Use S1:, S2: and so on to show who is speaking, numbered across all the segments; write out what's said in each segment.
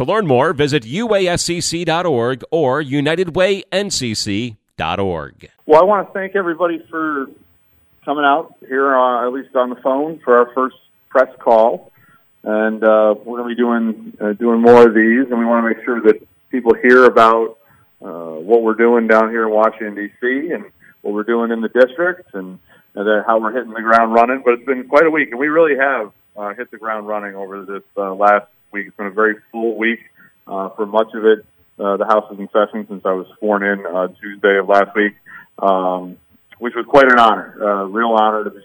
S1: To learn more, visit uascc.org or unitedwayncc.org.
S2: Well, I want to thank everybody for coming out here, uh, at least on the phone, for our first press call. And uh, we're going to be doing uh, doing more of these, and we want to make sure that people hear about uh, what we're doing down here in Washington D.C. and what we're doing in the district, and, and how we're hitting the ground running. But it's been quite a week, and we really have uh, hit the ground running over this uh, last week. It's been a very full week uh, for much of it. Uh, the House is in session since I was sworn in uh, Tuesday of last week. Um, which was quite an honor, uh, real honor to be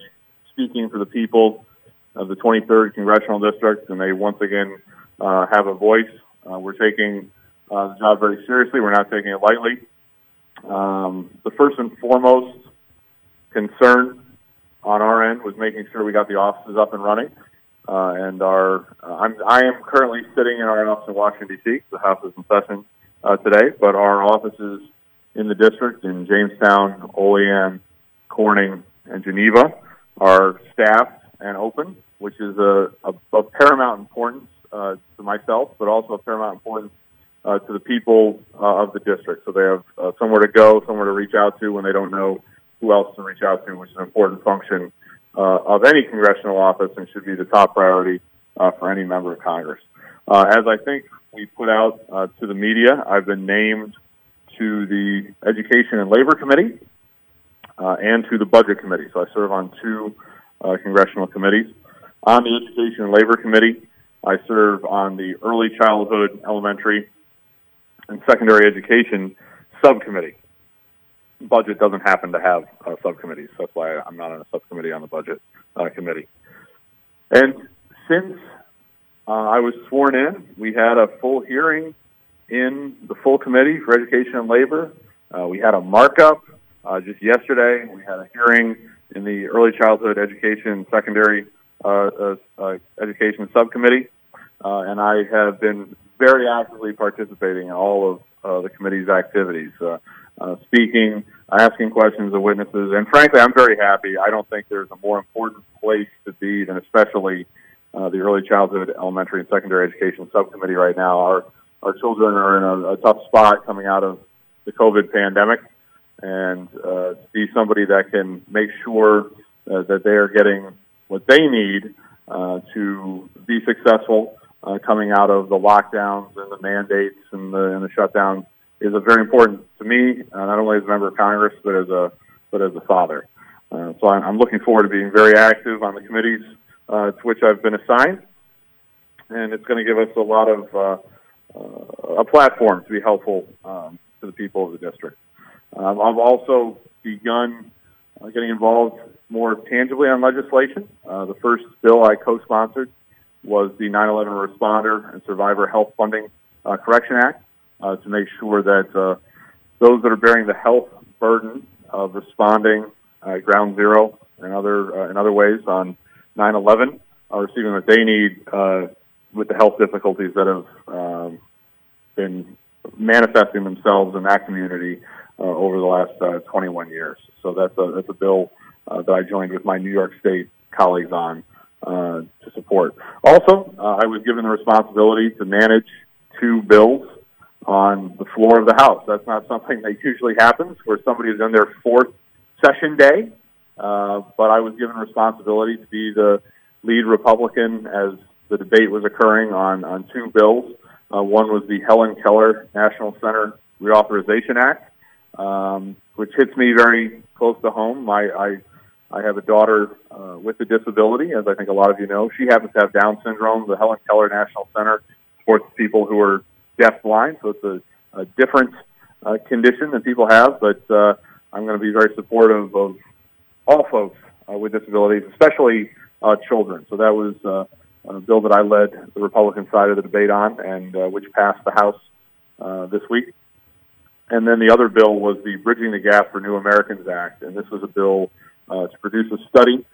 S2: speaking for the people of the 23rd Congressional District, and they once again uh, have a voice. Uh, we're taking uh, the job very seriously. We're not taking it lightly. Um, the first and foremost concern on our end was making sure we got the offices up and running. Uh, and our, uh, I'm, I am currently sitting in our office in Washington D.C. The House is in session uh, today, but our offices in the district in Jamestown, Olean, Corning, and Geneva are staffed and open, which is a, a, a paramount importance uh, to myself, but also a paramount importance uh, to the people uh, of the district. So they have uh, somewhere to go, somewhere to reach out to when they don't know who else to reach out to, which is an important function uh, of any congressional office and should be the top priority uh, for any member of Congress. Uh, as I think we put out uh, to the media, I've been named to the Education and Labor Committee uh, and to the Budget Committee. So I serve on two uh, congressional committees. On the Education and Labor Committee, I serve on the Early Childhood, Elementary, and Secondary Education Subcommittee. Budget doesn't happen to have subcommittees. So that's why I'm not on a subcommittee on the Budget uh, Committee. And since uh, I was sworn in, we had a full hearing in the full committee for education and labor. Uh, we had a markup uh, just yesterday. We had a hearing in the early childhood education secondary uh, education subcommittee, and I have been very actively participating in all of the committee's activities, uh, speaking, asking questions of witnesses, and frankly, I'm very happy. I don't think there's a more important place to be than especially uh, the early childhood, elementary, and secondary education subcommittee right now. Our our children are in a, a tough spot coming out of the COVID pandemic, and uh, be somebody that can make sure uh, that they are getting what they need uh, to be successful uh, coming out of the lockdowns and the mandates and the, and the shutdowns is very important to me, uh, not only as a member of Congress but as a but as a father. Uh, so I'm, I'm looking forward to being very active on the committees uh, to which I've been assigned, and it's going to give us a lot of uh, uh, a platform to be helpful um, to the people of the district. Um, I've also begun uh, getting involved more tangibly on legislation. The first bill I co-sponsored was the 9/11 Responder and Survivor Health Funding Correction Act uh, to make sure that uh, those that are bearing the health burden of responding ground zero and other uh, in other ways on 9/11 are receiving what they need uh, with the health difficulties that have um, been manifesting themselves in that community uh, over the last uh, 21 years. So that's a that's a bill uh, that I joined with my New York State colleagues on uh, to support. Also, uh, I was given the responsibility to manage two bills on the floor of the House. That's not something that usually happens where somebody is in their fourth session day. Uh, but I was given responsibility to be the lead Republican as the debate was occurring on, on two bills. Uh, one was the Helen Keller National Center Reauthorization Act, um, which hits me very close to home. I, I, I have a daughter uh, with a disability, as I think a lot of you know. She happens to have Down syndrome. The Helen Keller National Center supports people who are deaf-blind, so it's a, a different uh, condition than people have. But uh, I'm going to be very supportive of all folks uh, with disabilities, especially uh, children. So that was uh, a bill that I led the Republican side of the debate on, and uh, which passed the House uh, this week. And then the other bill was the Bridging the Gap for New Americans Act, and this was a bill uh, to produce a study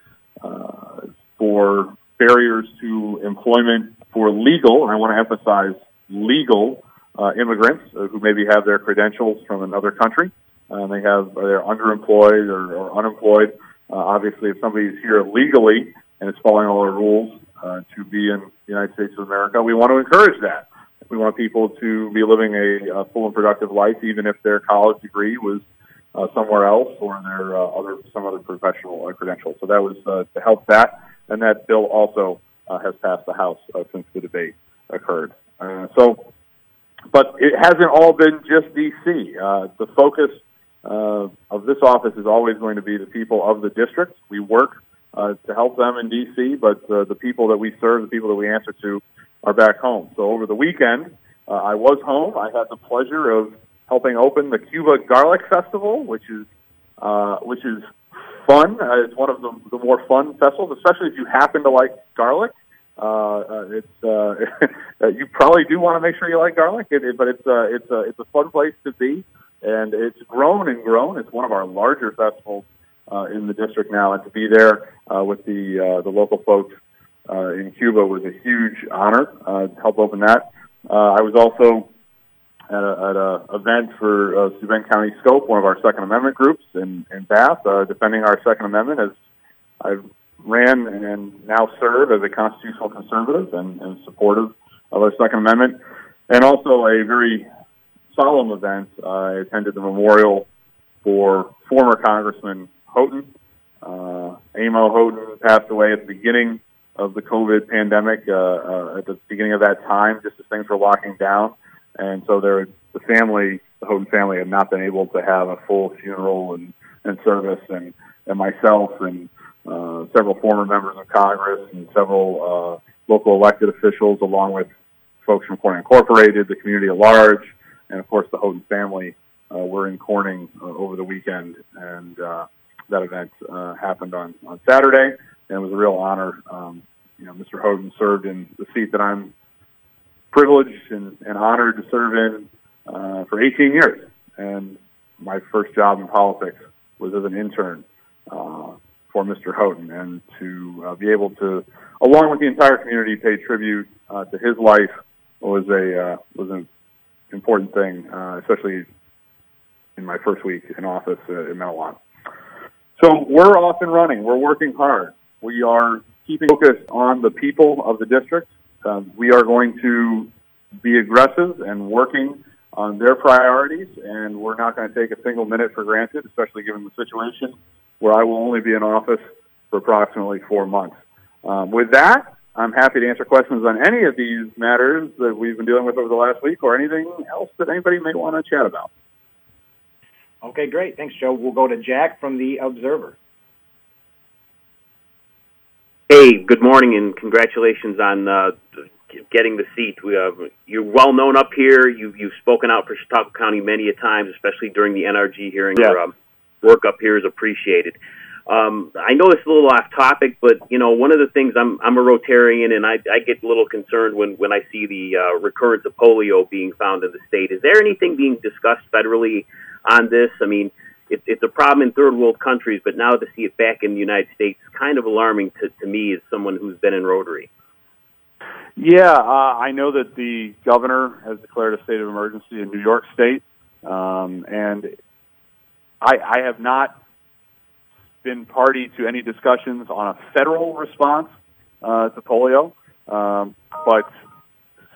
S2: uh, for barriers to employment for legal, and I want to emphasize legal uh, immigrants uh, who maybe have their credentials from another country. Uh, they have they're underemployed or, or unemployed. Uh, obviously, if somebody's here legally and is following all our rules uh, to be in the United States of America, we want to encourage that. We want people to be living a, a full and productive life, even if their college degree was uh, somewhere else or their uh, other some other professional uh, credential. So that was uh, to help that, and that bill also uh, has passed the House uh, since the debate occurred. Uh, so, but it hasn't all been just D.C. Uh, the focus uh, of this office is always going to be the people of the district. We work uh, to help them in D.C., but uh, the people that we serve, the people that we answer to, are back home. So over the weekend, uh, I was home. I had the pleasure of helping open the Cuba Garlic Festival, which is uh, which is fun. Uh, it's one of the, the more fun festivals, especially if you happen to like garlic. Uh, uh, it's uh, you probably do want to make sure you like garlic, it, it, but it's uh, it's a it's a fun place to be, and it's grown and grown. It's one of our larger festivals uh, in the district now, and to be there uh, with the uh, the local folks uh, in Cuba was a huge honor uh, to help open that. Uh, I was also at a, at a event for uh, Steuben County Scope, one of our Second Amendment groups in, in Bath, uh, defending our Second Amendment as I ran and now serve as a constitutional conservative and, and supportive of our Second Amendment. And also a very solemn event. Uh, I attended the memorial for former Congressman Houghton. Uh, Amo Houghton passed away at the beginning of the COVID pandemic, uh, uh, at the beginning of that time, just as things were locking down. And so there, the family, the Houghton family, had not been able to have a full funeral and, and service. And, and myself and uh, several former members of Congress and several uh, local elected officials, along with folks from Corning Incorporated, the community at large, and of course the Houghton family, uh, were in Corning uh, over the weekend. And uh, that event uh, happened on, on Saturday, and it was a real honor. Um, you know, Mr. Houghton served in the seat that I'm privileged and, and honored to serve in uh, for 18 years. And my first job in politics was as an intern uh, for Mr. Houghton, and to uh, be able to, along with the entire community, pay tribute uh, to his life was a uh, was an important thing, uh, especially in my first week in office uh, in Metawan. So we're off and running. We're working hard. We are keeping focused on the people of the district. Um, we are going to be aggressive and working on their priorities, and we're not going to take a single minute for granted, especially given the situation where I will only be in office for approximately four months. Um, with that, I'm happy to answer questions on any of these matters that we've been dealing with over the last week or anything else that anybody may want to chat about.
S3: Okay, great. Thanks, Joe. We'll go to Jack from the Observer.
S4: Hey, good morning, and congratulations on uh, getting the seat. We, uh, you're well known up here. You've, you've spoken out for Chautauqua County many a times, especially during the NRG hearing.
S2: Yeah.
S4: Your um, work up here is appreciated. Um, I know it's a little off topic, but you know, one of the things I'm I'm a Rotarian, and I, I get a little concerned when when I see the uh, recurrence of polio being found in the state. Is there anything being discussed federally on this? I mean, it's it's a problem in third world countries, but now to see it back in the United States is kind of alarming to to me as someone who's been in Rotary.
S2: Yeah, uh, I know that the governor has declared a state of emergency in New York State, um, and I, I have not been party to any discussions on a federal response uh, to polio, um, but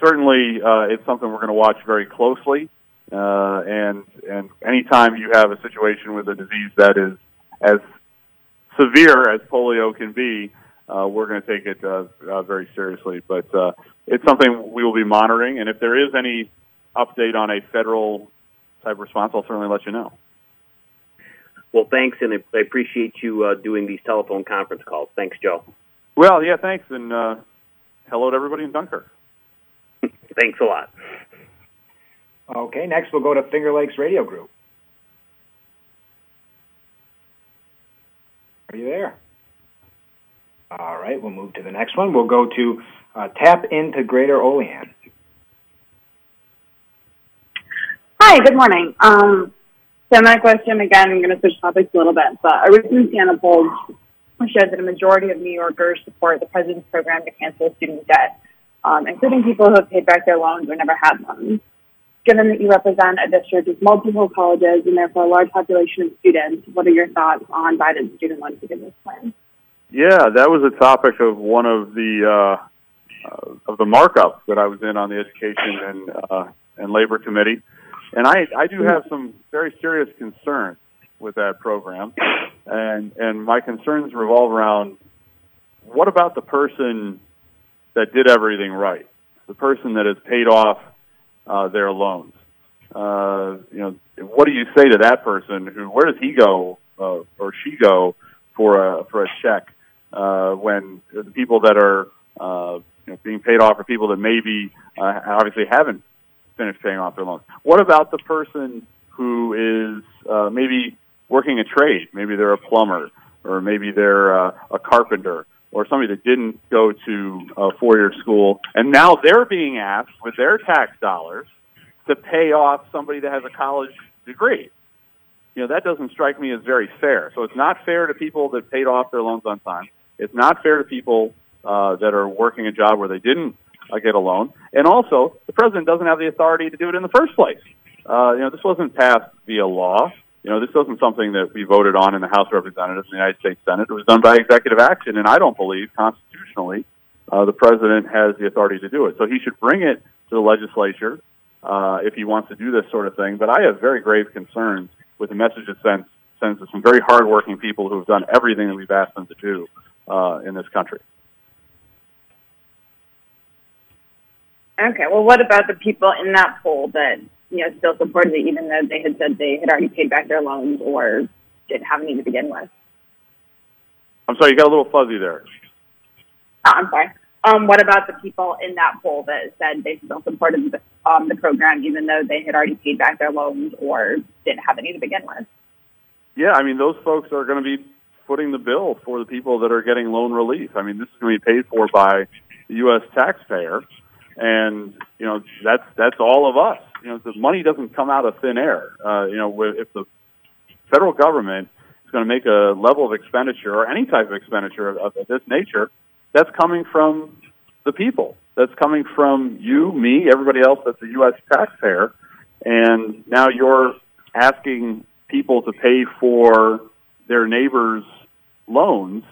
S2: certainly uh, it's something we're going to watch very closely. Uh, and and anytime you have a situation with a disease that is as severe as polio can be, uh, we're going to take it uh, uh, very seriously. But uh, it's something we will be monitoring, and if there is any update on a federal type response, I'll certainly let you know.
S4: Well, thanks, and I appreciate you uh, doing these telephone conference calls. Thanks, Joe.
S2: Well, yeah, thanks, and uh, hello to everybody in Dunkirk.
S4: thanks a lot.
S3: Okay, next we'll go to Finger Lakes Radio Group. Are you there? All right, we'll move to the next one. We'll go to uh, Tap into Greater Olean.
S5: Hi, good morning. Um, so my question, again, I'm going to switch topics a little bit, but a recent Siena poll showed that a majority of New Yorkers support the president's program to cancel student debt, um, including people who have paid back their loans or never had loans. Given that you represent a district with multiple colleges and therefore a large population of students, what are your thoughts on Biden's student loan forgiveness plan?
S2: Yeah, that was a topic of one of the uh, uh, of the markups that I was in on the Education and uh, and Labor Committee, and I I do have some very serious concerns with that program, and and my concerns revolve around what about the person that did everything right, the person that has paid off uh, their loans. Uh, you know, what do you say to that person? Who, where does he go uh, or she go for a for a check uh, when the people that are uh, you know, being paid off are people that maybe uh, obviously haven't finished paying off their loans? What about the person who is uh, maybe working a trade? Maybe they're a plumber, or maybe they're uh, a carpenter, or somebody that didn't go to a four-year school, and now they're being asked with their tax dollars to pay off somebody that has a college degree. You know, that doesn't strike me as very fair. So it's not fair to people that paid off their loans on time. It's not fair to people uh, that are working a job where they didn't uh, get a loan. And also, the president doesn't have the authority to do it in the first place. Uh, you know, this wasn't passed via law. You know, this wasn't something that we voted on in the House of Representatives in the United States Senate. It was done by executive action, and I don't believe constitutionally uh, the president has the authority to do it. So he should bring it to the legislature uh, if he wants to do this sort of thing. But I have very grave concerns with the message it sends, sends to some very hardworking people who have done everything that we've asked them to do uh, in this country.
S5: Okay, well, what about the people in that poll that you know, still supported it even though they had said they had already paid back their loans or didn't have any to begin with.
S2: I'm sorry, you got a little fuzzy there.
S5: Oh, I'm sorry. Um, what about the people in that poll that said they still supported the, um, the program even though they had already paid back their loans or didn't have any to begin with?
S2: Yeah, I mean, those folks are going to be footing the bill for the people that are getting loan relief. I mean, this is going to be paid for by the U.S. taxpayer, and you know that's that's all of us you know, the money doesn't come out of thin air. Uh, you know, if the federal government is going to make a level of expenditure or any type of expenditure of, of this nature, that's coming from the people. That's coming from you, me, everybody else that's a U.S. taxpayer. And now you're asking people to pay for their neighbors' loans.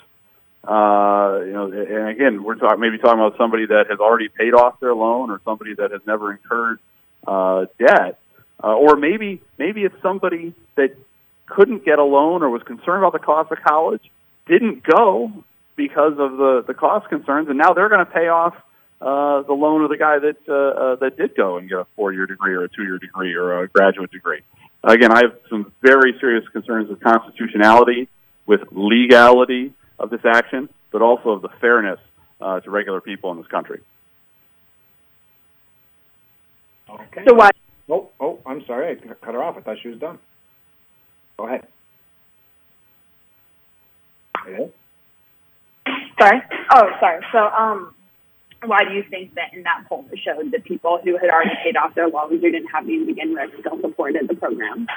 S2: Uh, you know, and again, we're talking maybe talking about somebody that has already paid off their loan or somebody that has never incurred uh, debt, uh, or maybe maybe it's somebody that couldn't get a loan or was concerned about the cost of college, didn't go because of the the cost concerns, and now they're going to pay off uh, the loan of the guy that uh, uh, that did go and get a four year degree or a two year degree or a graduate degree. Again, I have some very serious concerns with constitutionality, with legality of this action, but also of the fairness uh, to regular people in this country.
S3: Okay.
S5: So what?
S3: Oh, oh, I'm sorry. I cut her off. I thought she was done. Go ahead. Hello?
S5: Sorry. Oh, sorry. So, um, why do you think that in that poll it showed that people who had already paid off their loans or didn't have any to begin with still supported the program?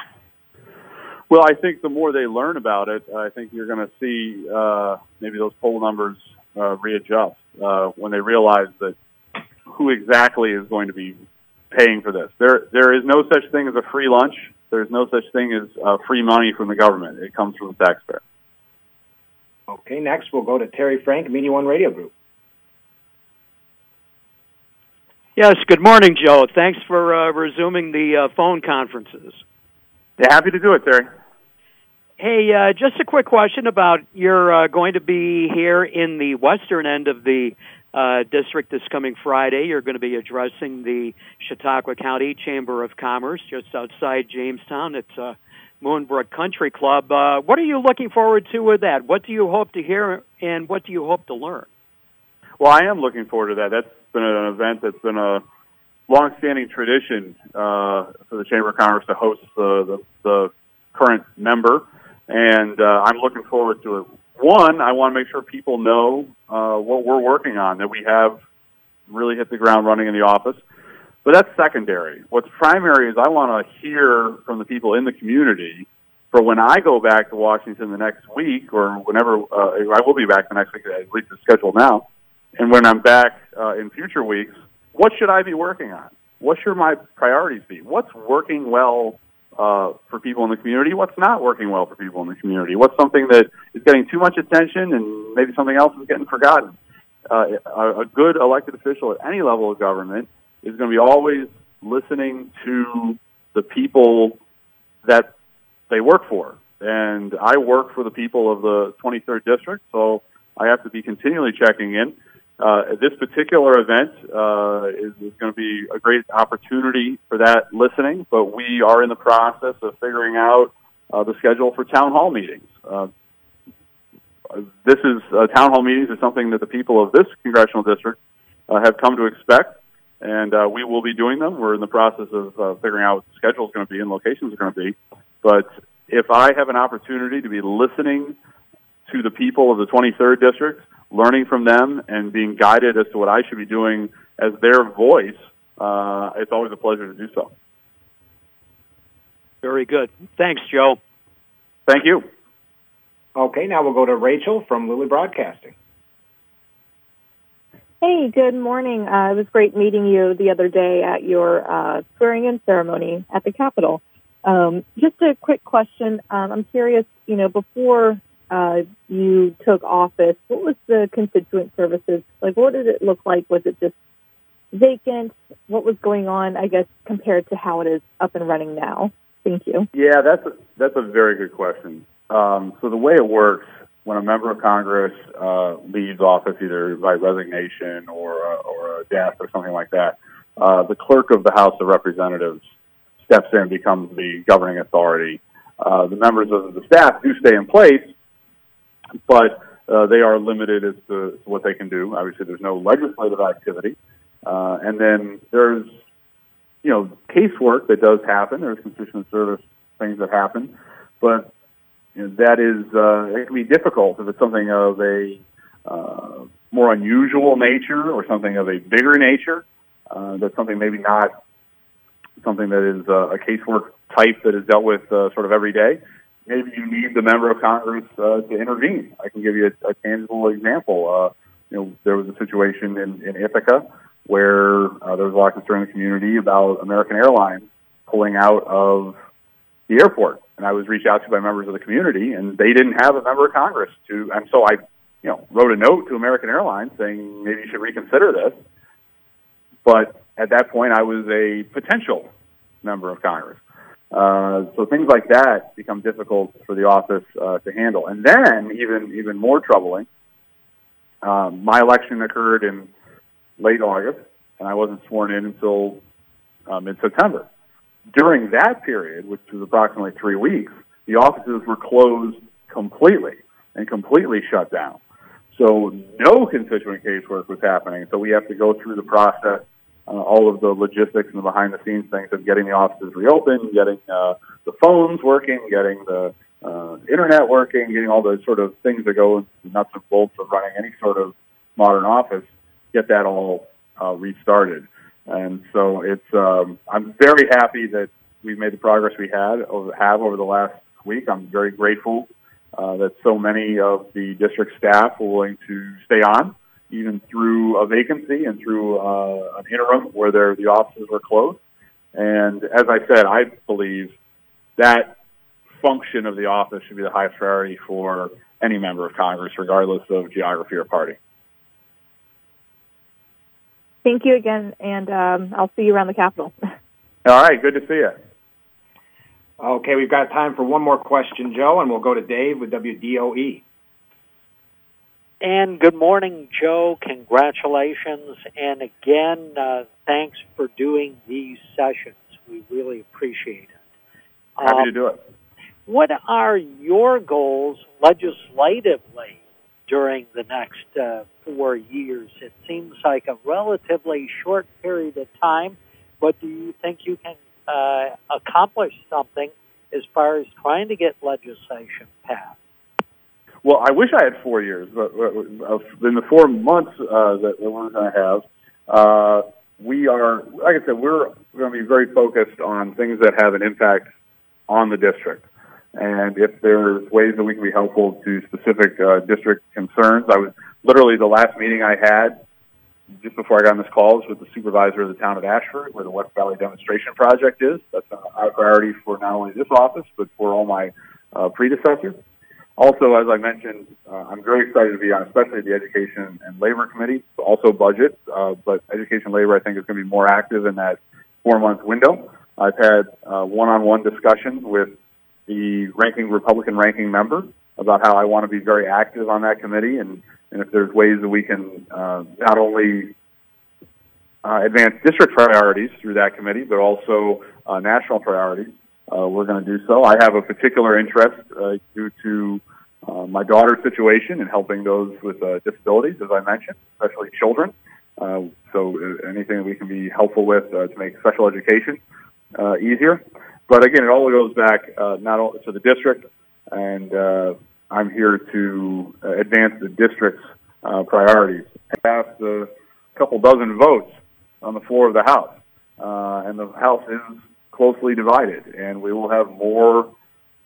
S2: Well, I think the more they learn about it, I think you're going to see uh, maybe those poll numbers uh, readjust uh, when they realize that who exactly is going to be paying for this. There, there is no such thing as a free lunch. There's no such thing as uh, free money from the government. It comes from the taxpayer.
S3: Okay, next we'll go to Terry Frank, Media One Radio Group.
S6: Yes, good morning, Joe. Thanks for uh, resuming the uh, phone conferences.
S2: Yeah, happy to do it, Terry.
S6: Hey, uh, just a quick question about you're uh, going to be here in the western end of the uh, district this coming Friday. You're going to be addressing the Chautauqua County Chamber of Commerce just outside Jamestown. It's a Moonbrook Country Club. Uh, what are you looking forward to with that? What do you hope to hear, and what do you hope to learn?
S2: Well, I am looking forward to that. That's been an event that's been a long-standing tradition uh, for the Chamber of Commerce to host the, the, the current member, and uh, I'm looking forward to it. One, I want to make sure people know uh, what we're working on, that we have really hit the ground running in the office. But that's secondary. What's primary is I want to hear from the people in the community for when I go back to Washington the next week or whenever uh, I will be back the next week, at least it's scheduled now. And when I'm back uh, in future weeks, what should I be working on? What should my priorities be? What's working well uh, for people in the community? What's not working well for people in the community? What's something that is getting too much attention and maybe something else is getting forgotten? Uh, a, a good elected official at any level of government is going to be always listening to the people that they work for. And I work for the people of the 23rd district, so I have to be continually checking in. Uh, this particular event uh, is, is going to be a great opportunity for that listening, but we are in the process of figuring out uh, the schedule for town hall meetings. Uh, this is uh, town hall meetings is something that the people of this congressional district uh, have come to expect, and uh, we will be doing them. We're in the process of uh, figuring out what the schedule is going to be and locations are going to be. But if I have an opportunity to be listening to the people of the 23rd district learning from them and being guided as to what I should be doing as their voice, uh, it's always a pleasure to do so.
S6: Very good. Thanks, Joe.
S2: Thank you.
S3: Okay, now we'll go to Rachel from Lilly Broadcasting.
S7: Hey, good morning. Uh, it was great meeting you the other day at your uh, swearing-in ceremony at the Capitol. Um, just a quick question. Um, I'm curious, you know, before uh, you took office, what was the constituent services like? What did it look like? Was it just vacant? What was going on? I guess compared to how it is up and running now. Thank you.
S2: Yeah, that's a, that's a very good question. Um, so the way it works when a member of Congress uh, leaves office, either by resignation or uh, or a death or something like that, uh, the clerk of the House of Representatives steps in becomes the governing authority. Uh, the members of the staff do stay in place, but uh, they are limited as to what they can do. Obviously, there's no legislative activity, uh, and then there's you know casework that does happen. There's constituent service things that happen, but you know, that is uh, it can be difficult if it's something of a uh, more unusual nature or something of a bigger nature. Uh, that's something maybe not something that is uh, a casework type that is dealt with uh, sort of every day maybe you need the member of Congress uh, to intervene. I can give you a, a tangible example. Uh, you know, there was a situation in, in Ithaca where uh, there was a lot of concern in the community about American Airlines pulling out of the airport. And I was reached out to by members of the community, and they didn't have a member of Congress to. And so I, you know, wrote a note to American Airlines saying maybe you should reconsider this. But at that point, I was a potential member of Congress. Uh, so things like that become difficult for the office uh, to handle. And then, even even more troubling, um, my election occurred in late August, and I wasn't sworn in until uh, mid-September. During that period, which was approximately three weeks, the offices were closed completely and completely shut down. So no constituent casework was happening. So we have to go through the process uh, all of the logistics and the behind the scenes things of getting the offices reopened, getting uh, the phones working, getting the uh, internet working, getting all the sort of things that go into nuts and bolts of running any sort of modern office, get that all uh, restarted. And so it's um, I'm very happy that we've made the progress we had over, have over the last week. I'm very grateful uh, that so many of the district staff were willing to stay on even through a vacancy and through uh, an interim where the offices were closed. And as I said, I believe that function of the office should be the highest priority for any member of Congress, regardless of geography or party.
S7: Thank you again, and um, I'll see you around the Capitol.
S2: All right, good to see you.
S3: Okay, we've got time for one more question, Joe, and we'll go to Dave with WDOE.
S8: And good morning, Joe. Congratulations. And again, uh, thanks for doing these sessions. We really appreciate it.
S2: Happy um, to do it.
S8: What are your goals legislatively during the next uh, four years? It seems like a relatively short period of time, but do you think you can uh, accomplish something as far as trying to get legislation passed?
S2: Well, I wish I had four years, but uh, in the four months uh, that we're going to have, uh, we are, like I said, we're going to be very focused on things that have an impact on the district. And if there's ways that we can be helpful to specific uh, district concerns, I was literally the last meeting I had just before I got on this call was with the supervisor of the town of Ashford, where the West Valley Demonstration Project is. That's a priority for not only this office, but for all my uh, predecessors. Also, as I mentioned, uh, I'm very excited to be on, especially the Education and Labor Committee, also budget, uh, but Education and Labor I think is going to be more active in that four-month window. I've had uh, one-on-one discussions with the ranking Republican ranking member about how I want to be very active on that committee and, and if there's ways that we can uh, not only uh, advance district priorities through that committee, but also uh, national priorities. Uh, we're going to do so. I have a particular interest uh, due to uh, my daughter's situation and helping those with uh, disabilities, as I mentioned, especially children. Uh, so uh, anything that we can be helpful with uh, to make special education uh, easier. But again, it all goes back uh, not only to the district, and uh, I'm here to uh, advance the district's uh, priorities. Passed a couple dozen votes on the floor of the House, uh, and the House is closely divided, and we will have more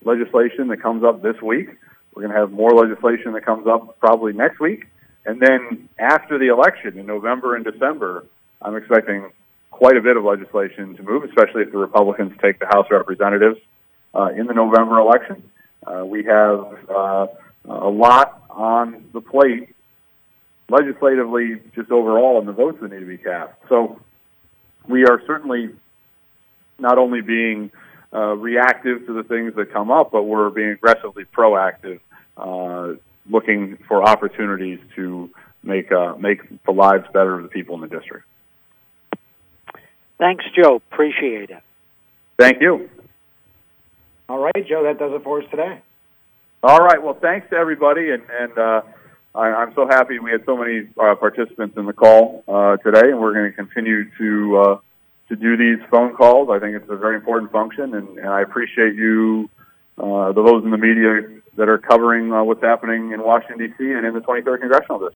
S2: legislation that comes up this week. We're going to have more legislation that comes up probably next week. And then after the election in November and December, I'm expecting quite a bit of legislation to move, especially if the Republicans take the House of Representatives uh, in the November election. Uh, we have uh, a lot on the plate legislatively, just overall, in the votes that need to be cast. So we are certainly not only being uh, reactive to the things that come up, but we're being aggressively proactive, uh, looking for opportunities to make uh, make the lives better of the people in the district.
S8: Thanks, Joe. Appreciate it.
S2: Thank you.
S3: All right, Joe, that does it for us today.
S2: All right. Well, thanks to everybody, and, and uh, I, I'm so happy we had so many uh, participants in the call uh, today, and we're going to continue to uh, to do these phone calls. I think it's a very important function, and, and I appreciate you, uh, those in the media that are covering uh, what's happening in Washington D.C. and in the 23rd congressional district.